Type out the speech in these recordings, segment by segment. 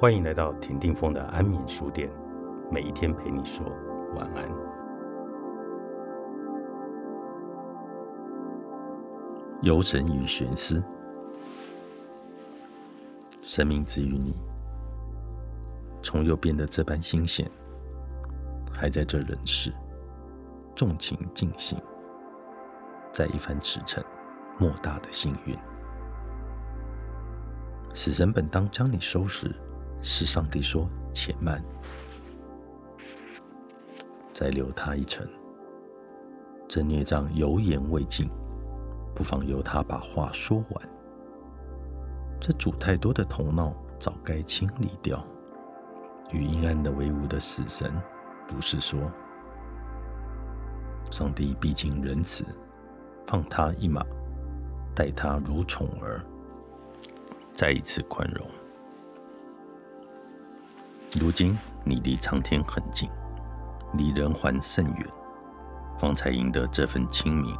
欢迎来到田定峰的安眠书店，每一天陪你说晚安。游神与玄思，生命之于你，从又变得这般新鲜，还在这人世，重情尽兴，在一番驰骋，莫大的幸运。死神本当将你收拾。是上帝说：“且慢，再留他一程。这孽障油盐未尽，不妨由他把话说完。这主太多的头脑，早该清理掉。与阴暗的为伍的死神，不是说，上帝毕竟仁慈，放他一马，待他如宠儿，再一次宽容。”如今你离苍天很近，离人还甚远，方才赢得这份清明。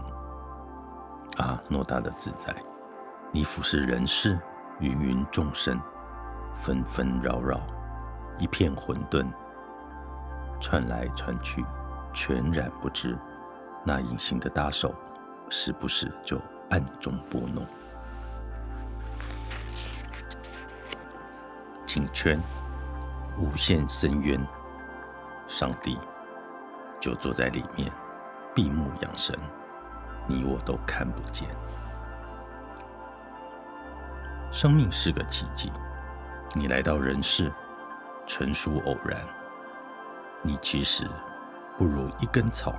啊，偌大的自在！你俯视人世，芸芸众生，纷纷扰扰，一片混沌，窜来窜去，全然不知那隐形的大手，时不时就暗中拨弄。请圈。无限深渊，上帝就坐在里面，闭目养神，你我都看不见。生命是个奇迹，你来到人世，纯属偶然。你其实不如一根草，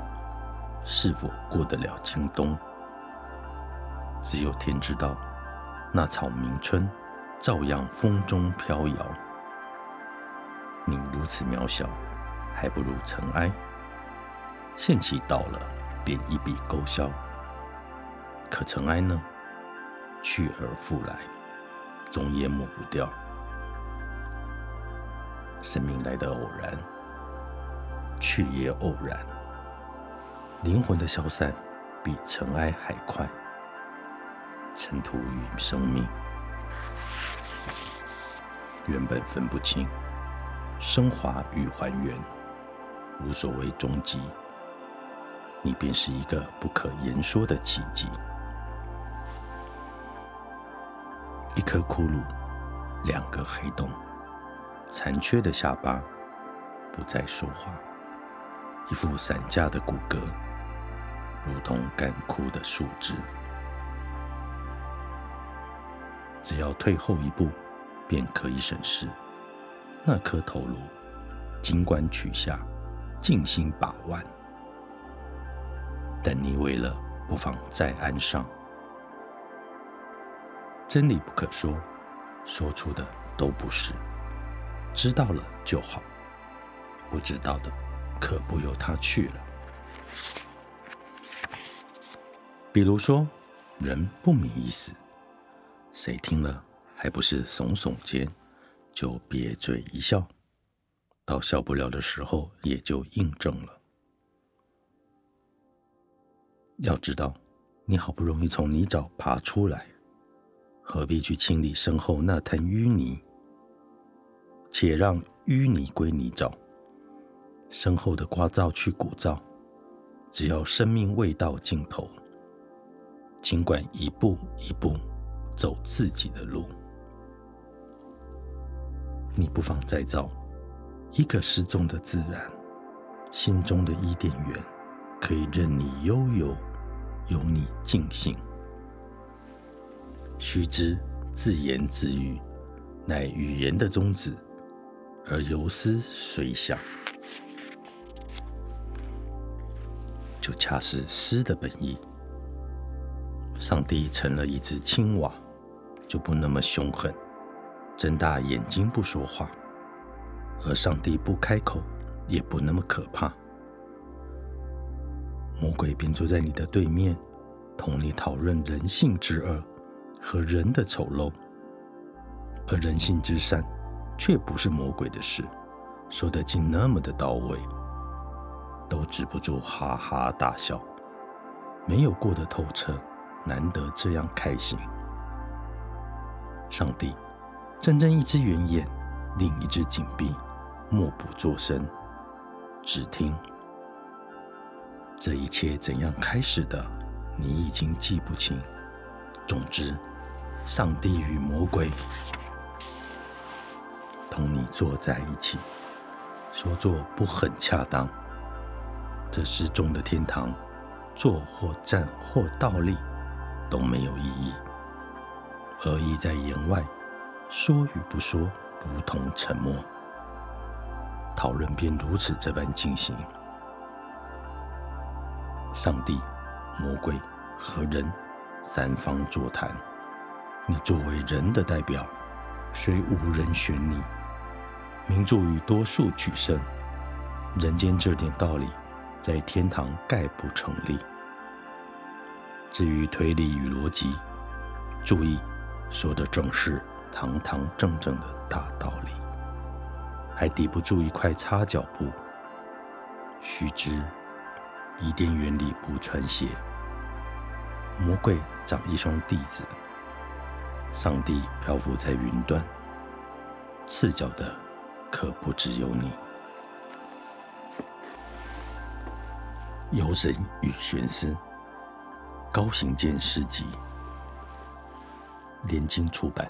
是否过得了京冬？只有天知道，那草明春，照样风中飘摇。你如此渺小，还不如尘埃。限期到了，便一笔勾销。可尘埃呢？去而复来，终也抹不掉。生命来的偶然，去也偶然。灵魂的消散，比尘埃还快。尘土与生命，原本分不清。升华与还原，无所谓终极，你便是一个不可言说的奇迹。一颗骷髅，两个黑洞，残缺的下巴，不再说话，一副散架的骨骼，如同干枯的树枝。只要退后一步，便可以审视。那颗头颅，尽管取下，静心把玩。等你为了，不妨再安上。真理不可说，说出的都不是。知道了就好，不知道的，可不由他去了。比如说，人不明一死，谁听了还不是耸耸肩？就瘪嘴一笑，到笑不了的时候，也就印证了。要知道，你好不容易从泥沼爬出来，何必去清理身后那滩淤泥？且让淤泥归泥沼，身后的瓜燥去鼓噪。只要生命未到尽头，尽管一步一步走自己的路。你不妨再造一个失踪的自然，心中的伊甸园，可以任你悠游，由你尽兴。须知自言自语，乃语言的宗旨，而游思随想，就恰是诗的本意。上帝成了一只青蛙，就不那么凶狠。睁大眼睛不说话，而上帝不开口也不那么可怕。魔鬼便坐在你的对面，同你讨论人性之恶和人的丑陋，而人性之善却不是魔鬼的事，说得竟那么的到位，都止不住哈哈大笑。没有过得透彻，难得这样开心。上帝。真正一只圆眼，另一只紧闭，默不作声，只听。这一切怎样开始的，你已经记不清。总之，上帝与魔鬼同你坐在一起，说做不很恰当。这失重的天堂，坐或站或倒立都没有意义，而意在言外，说与不说。如同沉默，讨论便如此这般进行。上帝、魔鬼和人三方座谈，你作为人的代表，虽无人选你，名著与多数取胜，人间这点道理，在天堂概不成立。至于推理与逻辑，注意说的正是。堂堂正正的大道理，还抵不住一块擦脚布。须知，伊甸园里不穿鞋，魔鬼长一双弟子，上帝漂浮在云端，赤脚的可不只有你。游神与玄思，高行健诗集，联经出版。